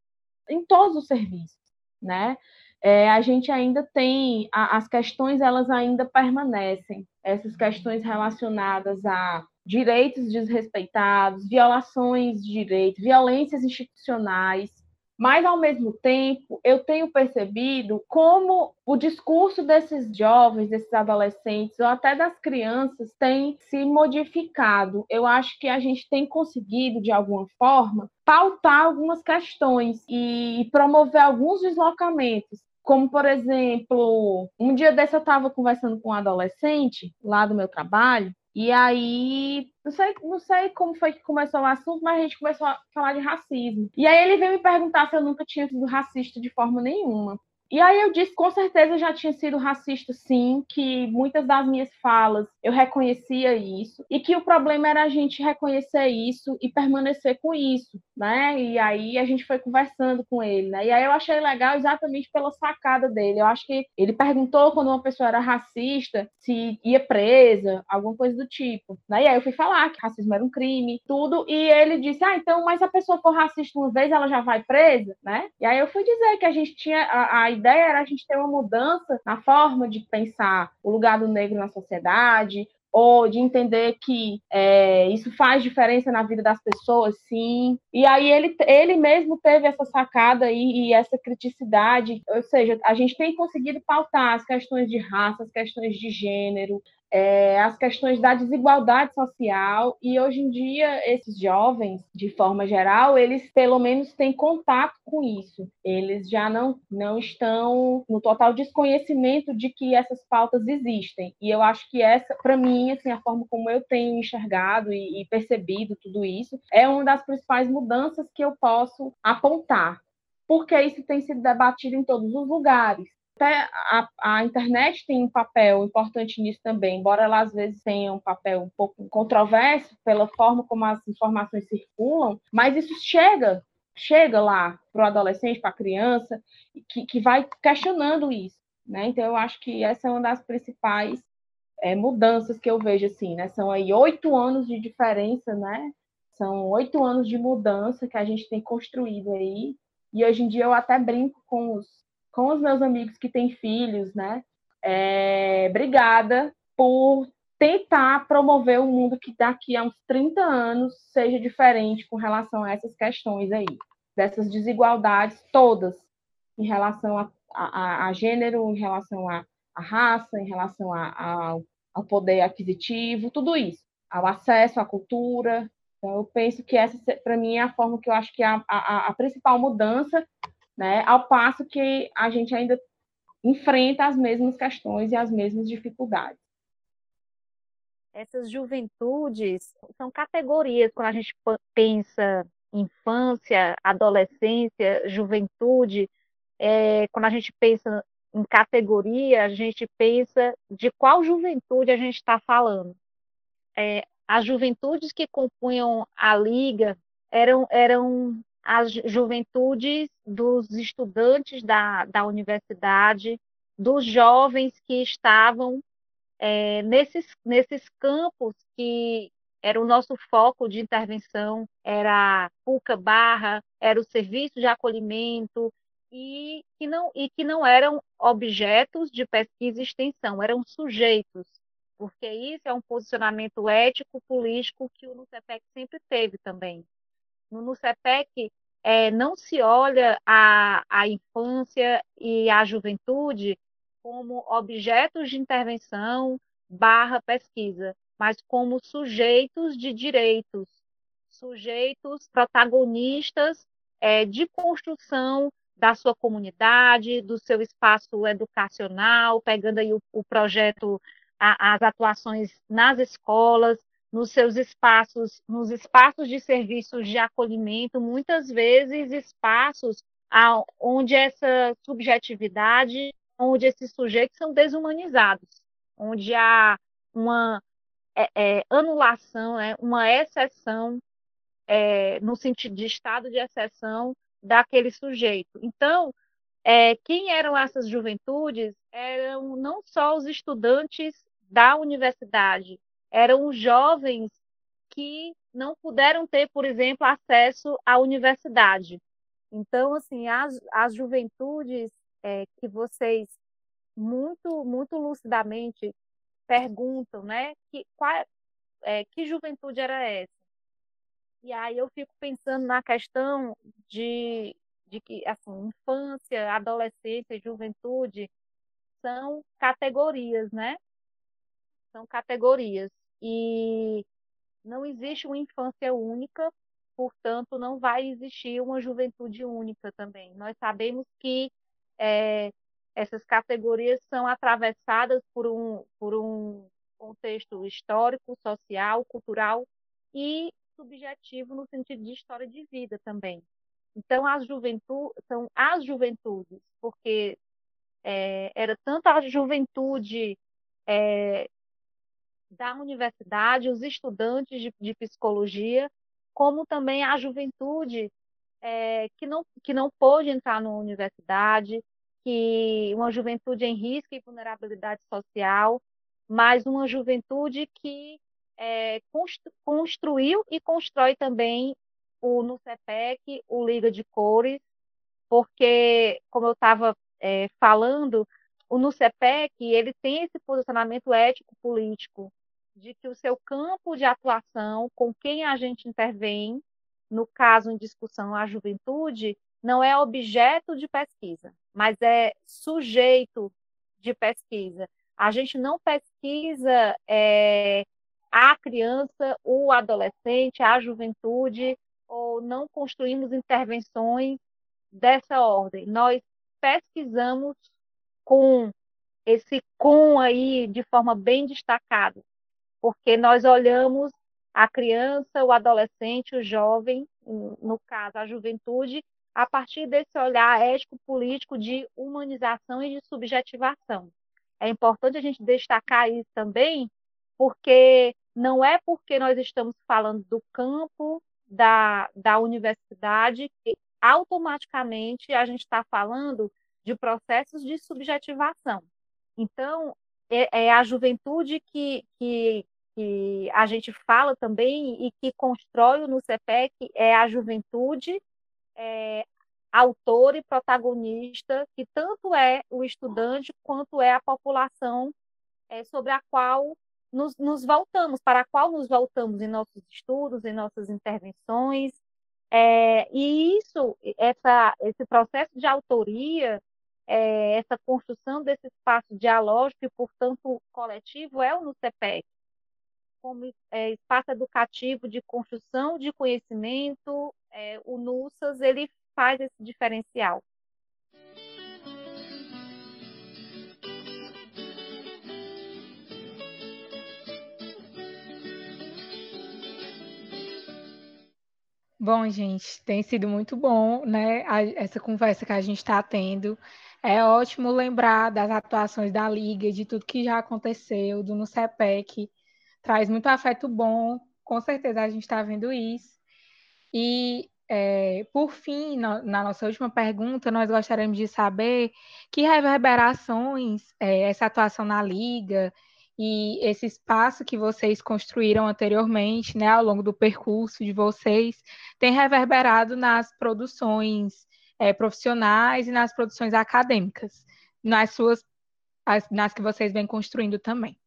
em todos os serviços, né? É, a gente ainda tem a, as questões, elas ainda permanecem, essas questões relacionadas a direitos desrespeitados, violações de direitos, violências institucionais, mas ao mesmo tempo eu tenho percebido como o discurso desses jovens, desses adolescentes ou até das crianças tem se modificado. Eu acho que a gente tem conseguido de alguma forma pautar algumas questões e promover alguns deslocamentos. Como, por exemplo, um dia desse eu estava conversando com um adolescente lá do meu trabalho, e aí, não sei, não sei como foi que começou o assunto, mas a gente começou a falar de racismo. E aí ele veio me perguntar se eu nunca tinha sido racista de forma nenhuma. E aí eu disse, com certeza já tinha sido racista, sim, que muitas das minhas falas eu reconhecia isso, e que o problema era a gente reconhecer isso e permanecer com isso, né? E aí a gente foi conversando com ele, né? E aí eu achei legal exatamente pela sacada dele. Eu acho que ele perguntou quando uma pessoa era racista se ia presa, alguma coisa do tipo. Né? E aí eu fui falar que racismo era um crime, tudo, e ele disse: "Ah, então, mas se a pessoa for racista uma vez, ela já vai presa", né? E aí eu fui dizer que a gente tinha a, a ideia era a gente ter uma mudança na forma de pensar o lugar do negro na sociedade, ou de entender que é, isso faz diferença na vida das pessoas, sim. E aí ele, ele mesmo teve essa sacada e, e essa criticidade, ou seja, a gente tem conseguido pautar as questões de raça, as questões de gênero, é, as questões da desigualdade social e hoje em dia esses jovens, de forma geral, eles pelo menos têm contato com isso. Eles já não, não estão no total desconhecimento de que essas pautas existem. E eu acho que essa, para mim, assim, a forma como eu tenho enxergado e, e percebido tudo isso, é uma das principais mudanças que eu posso apontar porque isso tem sido debatido em todos os lugares até a, a, internet tem um papel importante nisso também, embora ela às vezes tenha um papel um pouco controverso pela forma como as informações circulam, mas isso chega, chega lá para o adolescente, para a criança, que, que vai questionando isso. Né? Então, eu acho que essa é uma das principais é, mudanças que eu vejo assim, né? São aí oito anos de diferença, né? São oito anos de mudança que a gente tem construído aí. E hoje em dia eu até brinco com os, com os meus amigos que têm filhos, né? É, obrigada por tentar promover um mundo que daqui a uns 30 anos seja diferente com relação a essas questões aí, dessas desigualdades todas em relação a, a, a gênero, em relação a, a raça, em relação a, ao poder aquisitivo, tudo isso, ao acesso à cultura. Então, eu penso que essa, para mim, é a forma que eu acho que é a, a, a principal mudança né? Ao passo que a gente ainda enfrenta as mesmas questões e as mesmas dificuldades. Essas juventudes são categorias quando a gente pensa infância, adolescência, juventude. É, quando a gente pensa em categoria, a gente pensa de qual juventude a gente está falando. É, as juventudes que compunham a liga eram, eram as juventudes dos estudantes da, da universidade, dos jovens que estavam é, nesses, nesses campos que era o nosso foco de intervenção, era PUCA Barra, era o serviço de acolhimento, e que não, e que não eram objetos de pesquisa e extensão, eram sujeitos, porque isso é um posicionamento ético, político que o NUCEPEC sempre teve também. No NUCEPEC, é, não se olha a, a infância e a juventude como objetos de intervenção barra pesquisa, mas como sujeitos de direitos, sujeitos protagonistas é, de construção da sua comunidade, do seu espaço educacional, pegando aí o, o projeto, a, as atuações nas escolas, nos seus espaços, nos espaços de serviços de acolhimento, muitas vezes espaços onde essa subjetividade, onde esses sujeitos são desumanizados, onde há uma é, é, anulação, né, uma exceção é, no sentido de estado de exceção daquele sujeito. Então, é, quem eram essas juventudes eram não só os estudantes da universidade, eram jovens que não puderam ter, por exemplo, acesso à universidade. Então, assim, as, as juventudes é, que vocês muito, muito lucidamente perguntam, né, que, qual, é, que juventude era essa? E aí eu fico pensando na questão de, de que, assim, infância, adolescência, juventude são categorias, né? São categorias. E não existe uma infância única, portanto, não vai existir uma juventude única também. Nós sabemos que é, essas categorias são atravessadas por um, por um contexto histórico, social, cultural e subjetivo no sentido de história de vida também. Então, as juventudes são as juventudes, porque é, era tanto a juventude é, da universidade, os estudantes de, de, psicologia, como também a juventude é, que, não, que não pôde entrar na universidade, que uma juventude em risco e vulnerabilidade social, mas uma juventude que é, construiu e constrói também o NUCEPEC, o Liga de Cores, porque, como eu estava é, falando, o NUCEPEC ele tem esse posicionamento ético-político de que o seu campo de atuação, com quem a gente intervém, no caso em discussão a juventude, não é objeto de pesquisa, mas é sujeito de pesquisa. A gente não pesquisa é, a criança, o adolescente, a juventude, ou não construímos intervenções dessa ordem. Nós pesquisamos com esse com aí de forma bem destacada, porque nós olhamos a criança, o adolescente, o jovem, no caso a juventude, a partir desse olhar ético-político de humanização e de subjetivação. É importante a gente destacar isso também, porque não é porque nós estamos falando do campo da, da universidade que automaticamente a gente está falando de processos de subjetivação. Então, é, é a juventude que, que, que, a gente fala também e que constrói no CEPEC é a juventude é, autor e protagonista, que tanto é o estudante quanto é a população é, sobre a qual nos, nos voltamos, para a qual nos voltamos em nossos estudos, em nossas intervenções. É, e isso, essa, esse processo de autoria, é, essa construção desse espaço dialógico e, portanto, coletivo, é o NUCEPEC, como é, espaço educativo de construção de conhecimento, é, o NUSAS, ele faz esse diferencial. Bom, gente, tem sido muito bom, né? essa conversa que a gente está tendo. É ótimo lembrar das atuações da Liga, de tudo que já aconteceu, do NUCEPEC. Traz muito afeto bom, com certeza a gente está vendo isso. E, é, por fim, na, na, nossa última pergunta, nós gostaríamos de saber que reverberações é, essa atuação na Liga e esse espaço que vocês construíram anteriormente, né, ao longo do percurso de vocês, tem reverberado nas produções é, profissionais e nas produções acadêmicas, nas suas, as, nas que vocês vêm construindo também.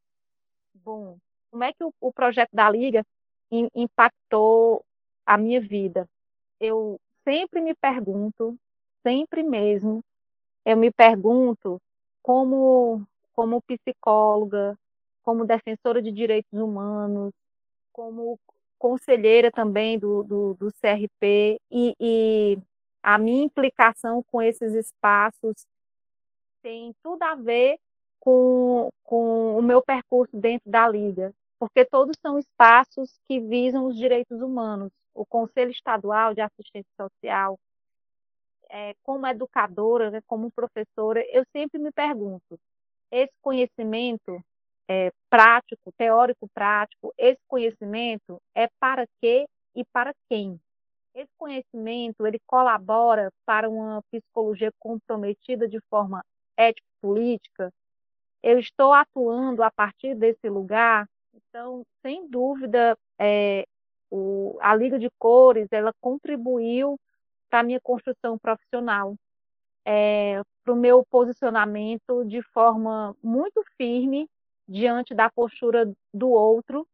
Bom, como é que o, o projeto da Liga in, impactou a minha vida? Eu sempre me pergunto, sempre mesmo, eu me pergunto como, como psicóloga, como defensora de direitos humanos, como conselheira também do, do, do CRP e, e a minha implicação com esses espaços tem tudo a ver com, com o meu percurso dentro da Liga, porque todos são espaços que visam os direitos humanos. O Conselho Estadual de Assistência Social, é, como educadora, né, como professora, eu sempre me pergunto: esse conhecimento é, prático, teórico-prático, esse conhecimento é para quê e para quem? Esse conhecimento, ele colabora para uma psicologia comprometida de forma ético-política? Eu estou atuando a partir desse lugar? Então, sem dúvida, é, o, a Liga de Cores, ela contribuiu para a minha construção profissional, é, para o meu posicionamento de forma muito firme diante da postura do outro,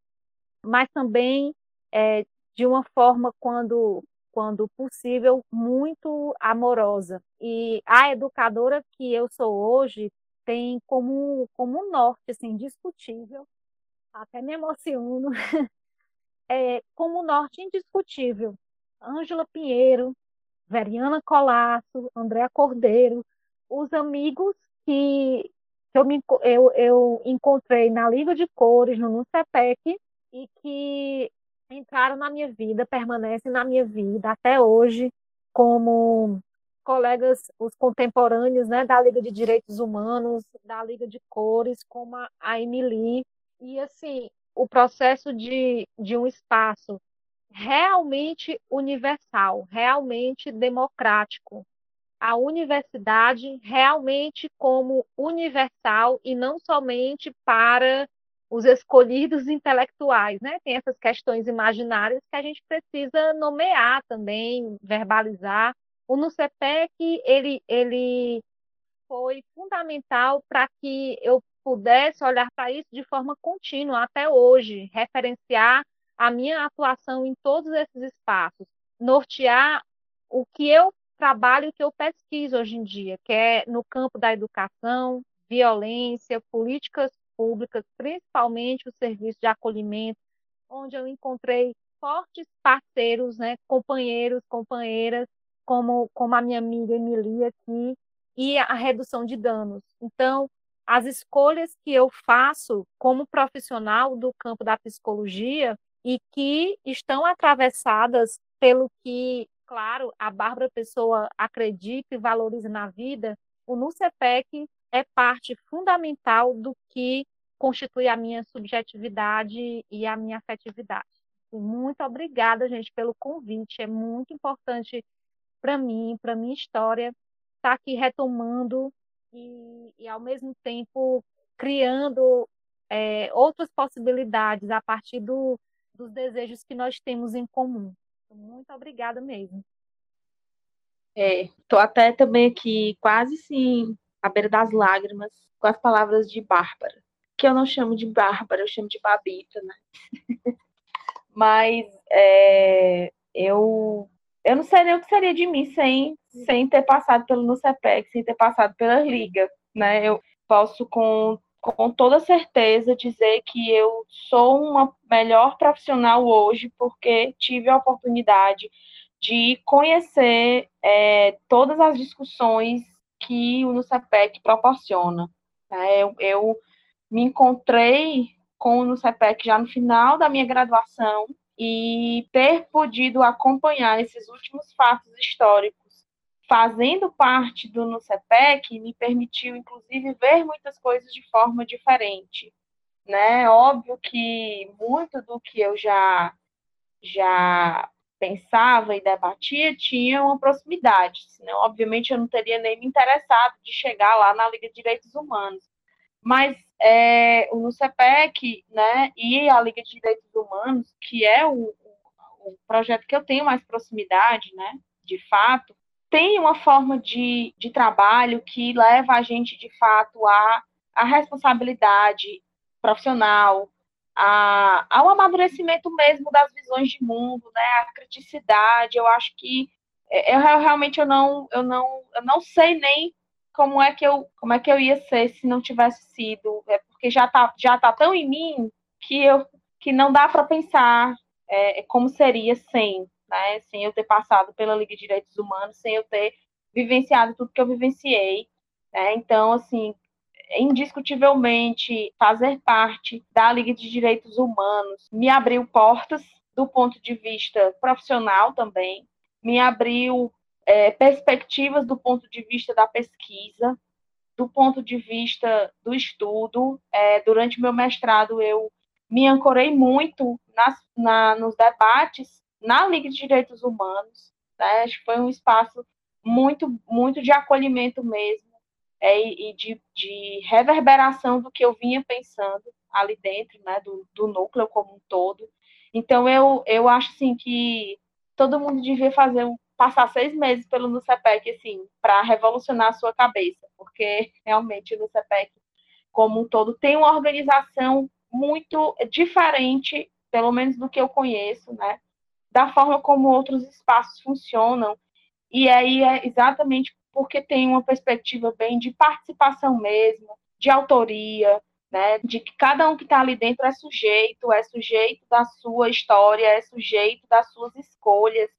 mas também é, de uma forma, quando, quando possível, muito amorosa. E a educadora que eu sou hoje tem como, como norte, assim, indiscutível, até me emociono, é, como norte indiscutível, Ângela Pinheiro, Veriana Colasso, Andréa Cordeiro, os amigos que que eu, me, eu, eu encontrei na Liga de Cores, no NUCEPEC, e que entraram na minha vida, permanecem na minha vida até hoje, como colegas, os contemporâneos né, da Liga de Direitos Humanos, da Liga de Cores, como a, Emily. E, assim, o processo de, de um espaço realmente universal, realmente democrático, a universidade realmente como universal e não somente para os escolhidos intelectuais, né? Tem essas questões imaginárias que a gente precisa nomear também, verbalizar. O NUCEPEC, ele, ele foi fundamental para que eu pudesse olhar para isso de forma contínua até hoje, referenciar a minha atuação em todos esses espaços, nortear o que eu trabalho que eu pesquiso hoje em dia, que é no campo da educação, violência, políticas públicas, principalmente o serviço de acolhimento, onde eu encontrei fortes parceiros, né, companheiros, companheiras, como, como a minha amiga Emilia aqui, e a redução de danos. Então, as escolhas que eu faço como profissional do campo da psicologia e que estão atravessadas pelo que claro, a Bárbara Pessoa acredita e valoriza na vida, o NUCEPEC é parte fundamental do que constitui a minha subjetividade e a minha afetividade. Muito obrigada, gente, pelo convite. É muito importante para mim, para minha história, estar tá aqui retomando e, e ao mesmo tempo, criando é, outras possibilidades a partir do, dos desejos que nós temos em comum. Muito obrigada mesmo. É, tô até também aqui quase sim à beira das lágrimas com as palavras de Bárbara, que eu não chamo de Bárbara, eu chamo de Babita, né? Mas é, eu eu não sei nem o que seria de mim sem, sem ter passado pelo NUCEPEC, sem ter passado pela Liga, né? Eu posso com com toda certeza dizer que eu sou uma melhor profissional hoje porque tive a oportunidade de conhecer é, todas as discussões que o NUCEPEC proporciona. Né? Eu, eu, me encontrei com o NUCEPEC já no final da minha graduação e ter podido acompanhar esses últimos fatos históricos fazendo parte do NUCEPEC me permitiu, inclusive, ver muitas coisas de forma diferente. Né? Óbvio que muito do que eu já, já pensava e debatia tinha uma proximidade, senão, obviamente, eu não teria nem me interessado de chegar lá na Liga de Direitos Humanos. Mas é, o NUCEPEC né, e a Liga de Direitos Humanos, que é o, o projeto que eu tenho mais proximidade, né, de fato, tem uma forma de, de trabalho que leva a gente, de fato, a, a responsabilidade profissional, a, ao amadurecimento mesmo das visões de mundo, né, a criticidade. Eu acho que é, eu, eu, realmente eu não, eu não, eu não sei nem como é que eu, como é que eu ia ser se não tivesse sido, é porque já tá, já tá tão em mim que eu que não dá para pensar é, como seria sem, né, sem eu ter passado pela Liga de Direitos Humanos, sem eu ter vivenciado tudo que eu vivenciei. Né? Então, assim, indiscutivelmente fazer parte da Liga de Direitos Humanos me abriu portas do ponto de vista profissional também, me abriu é, perspectivas do ponto de vista da pesquisa, do ponto de vista do estudo. É, durante meu mestrado, eu me ancorei muito nas, na, nos debates na Liga de Direitos Humanos. Né? Acho que foi um espaço muito, muito de acolhimento mesmo é, e de, de, reverberação do que eu vinha pensando ali dentro, né, do, do núcleo como um todo. Então, eu, eu acho assim, que todo mundo devia fazer um, passar seis meses pelo NUCEPEC, assim, para revolucionar a sua cabeça, porque realmente o NUCEPEC, como um todo, tem uma organização muito diferente, pelo menos do que eu conheço, né, da forma como outros espaços funcionam. E aí é exatamente porque tem uma perspectiva bem de participação mesmo, de autoria, né, de que cada um que está ali dentro é sujeito, é sujeito da sua história, é sujeito das suas escolhas,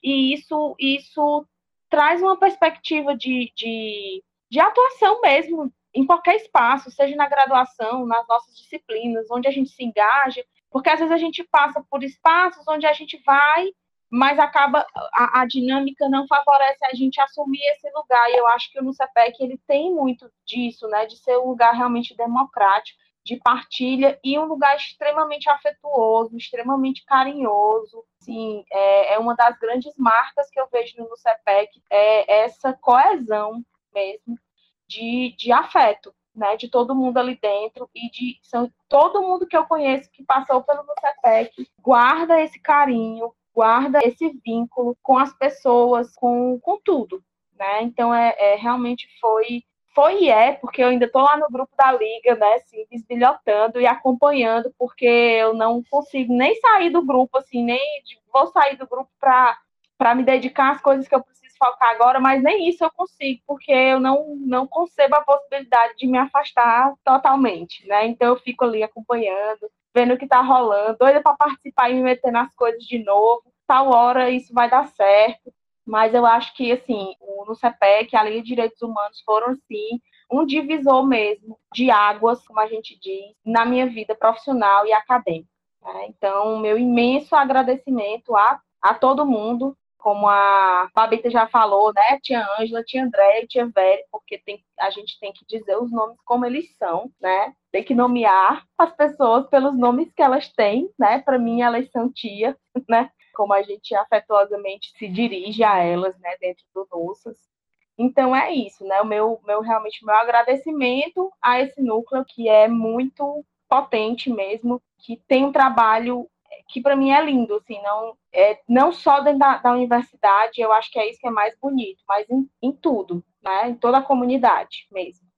e isso, isso traz uma perspectiva de, de, de atuação mesmo em qualquer espaço, seja na graduação, nas nossas disciplinas, onde a gente se engaja, porque às vezes a gente passa por espaços onde a gente vai, mas acaba a, a dinâmica não favorece a gente assumir esse lugar. E eu acho que o NUCEPEC ele tem muito disso, né, de ser um lugar realmente democrático, de partilha e um lugar extremamente afetuoso, extremamente carinhoso. Sim, é, é uma das grandes marcas que eu vejo no CEPEC, é essa coesão mesmo de, de afeto, né, de todo mundo ali dentro e de são, todo mundo que eu conheço que passou pelo CEPEC guarda esse carinho, guarda esse vínculo com as pessoas, com, com tudo, né? Então é, é realmente foi foi e é, porque eu ainda estou lá no grupo da Liga, né, assim, desbilhotando e acompanhando, porque eu não consigo nem sair do grupo, assim, nem vou sair do grupo para me dedicar às coisas que eu preciso focar agora, mas nem isso eu consigo, porque eu não, não concebo a possibilidade de me afastar totalmente, né, então eu fico ali acompanhando, vendo o que está rolando, doida para participar e me meter nas coisas de novo, tal hora isso vai dar certo, mas eu acho que, assim, no CEPEC, a Lei de Direitos Humanos foram, sim, um divisor mesmo de águas, como a gente diz, na minha vida profissional e acadêmica. Né? Então, meu imenso agradecimento a, a todo mundo, como a Fabita já falou, né? Tia Ângela, tia André tia Vera, porque tem, a gente tem que dizer os nomes como eles são, né? Tem que nomear as pessoas pelos nomes que elas têm, né? Para mim, elas são tia, né? como a gente afetuosamente se dirige a elas, né, dentro do Nossas. Então é isso, né? O meu, meu realmente meu agradecimento a esse núcleo que é muito potente mesmo, que tem um trabalho que para mim é lindo, assim, não é não só dentro da, da, universidade, eu acho que é isso que é mais bonito, mas em, em tudo, né? Em toda a comunidade mesmo.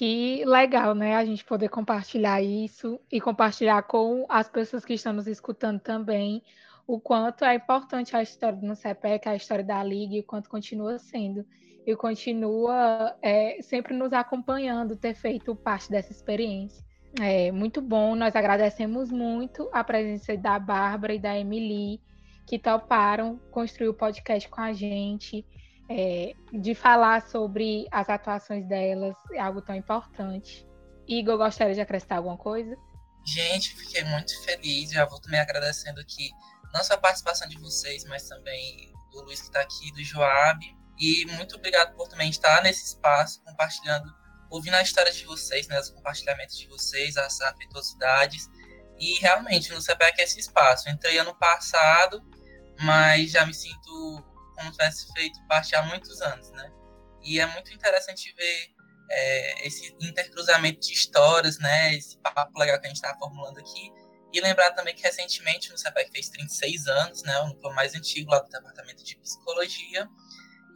Que legal, né? A gente poder compartilhar isso e compartilhar com as pessoas que estão nos escutando também o quanto é importante a história do NUCEPEC, a história da Liga e o quanto continua sendo. E continua é, sempre nos acompanhando, ter feito parte dessa experiência. É muito bom, nós agradecemos muito a presença da Bárbara e da Emily, que toparam construir o podcast com a gente é, de falar sobre as atuações delas, é algo tão importante. Igor, gostaria de acrescentar alguma coisa? Gente, fiquei muito feliz. Já vou também agradecendo aqui, não só a participação de vocês, mas também do Luiz que está aqui, do Joab. E muito obrigado por também estar nesse espaço, compartilhando, ouvindo a história de vocês, né, os compartilhamentos de vocês, as afetuosidades. E realmente, no CPEC é esse espaço. Entrei ano passado, mas já me sinto como tivesse feito parte há muitos anos, né? E é muito interessante ver é, esse intercruzamento de histórias, né? Esse papo legal que a gente está formulando aqui. E lembrar também que recentemente o CEPEC fez 36 anos, né? O núcleo mais antigo lá do Departamento de Psicologia.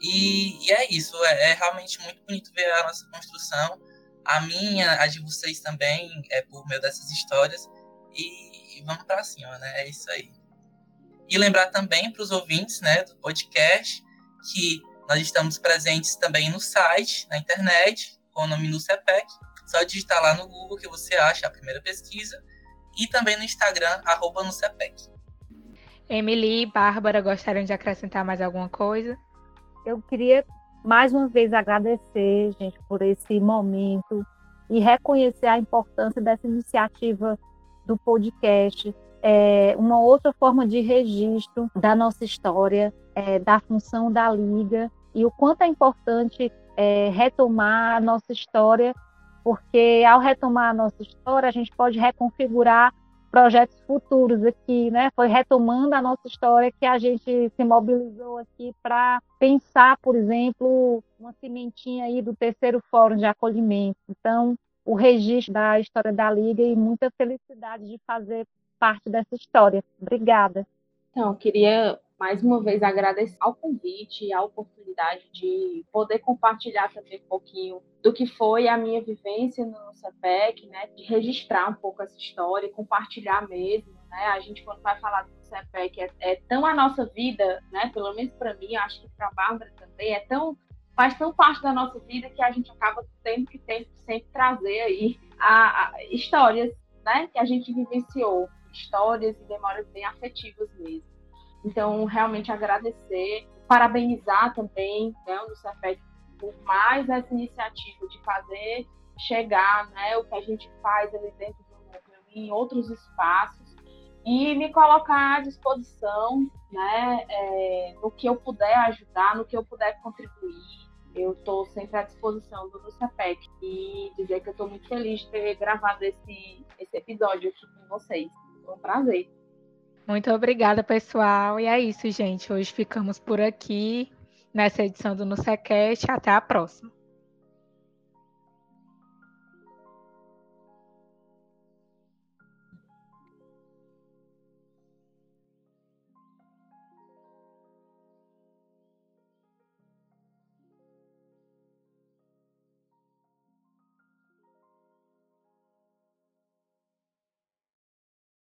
E, e é isso, é, é, realmente muito bonito ver a nossa construção. A minha, a de vocês também, é por meio dessas histórias. E, e vamos para cima, né? É isso aí. E lembrar também para os ouvintes né, do podcast que nós estamos presentes também no site, na internet, com o nome no CEPEC. Só digitar lá no Google que você acha a primeira pesquisa. E também no Instagram, arroba no CEPEC. Emily e Bárbara gostariam de acrescentar mais alguma coisa? Eu queria mais uma vez agradecer, gente, por esse momento e reconhecer a importância dessa iniciativa do podcast. É uma outra forma de registro da nossa história, é, da função da Liga e o quanto é importante é, retomar a nossa história, porque ao retomar a nossa história, a gente pode reconfigurar projetos futuros aqui, né? Foi retomando a nossa história que a gente se mobilizou aqui para pensar, por exemplo, uma sementinha aí do terceiro fórum de acolhimento. Então, o registro da história da Liga e muita felicidade de fazer parte dessa história. Obrigada. Então, queria mais uma vez agradecer ao convite e a oportunidade de poder compartilhar também um pouquinho do que foi a minha vivência no CEPEC, né, de registrar um pouco essa história, compartilhar mesmo, né, a gente quando vai falar do CEPEC é, é tão a nossa vida, né, pelo menos para mim, acho que para a Bárbara também, é tão faz tão parte da nossa vida que a gente acaba tendo que ter, sempre trazer aí a, a histórias, né, que a gente vivenciou, histórias e memórias bem afetivas mesmo. Então, realmente agradecer, parabenizar também né, o Cefet por mais essa iniciativa de fazer chegar né, o que a gente faz ali dentro do núcleo em outros espaços e me colocar à disposição né, é, no que eu puder ajudar, no que eu puder contribuir. Eu estou sempre à disposição do NUCEPEC e dizer que eu estou muito feliz de ter gravado esse, esse episódio aqui com vocês. Um prazer. Muito obrigada, pessoal. E é isso, gente. Hoje ficamos por aqui nessa edição do NuceCast. Até a próxima.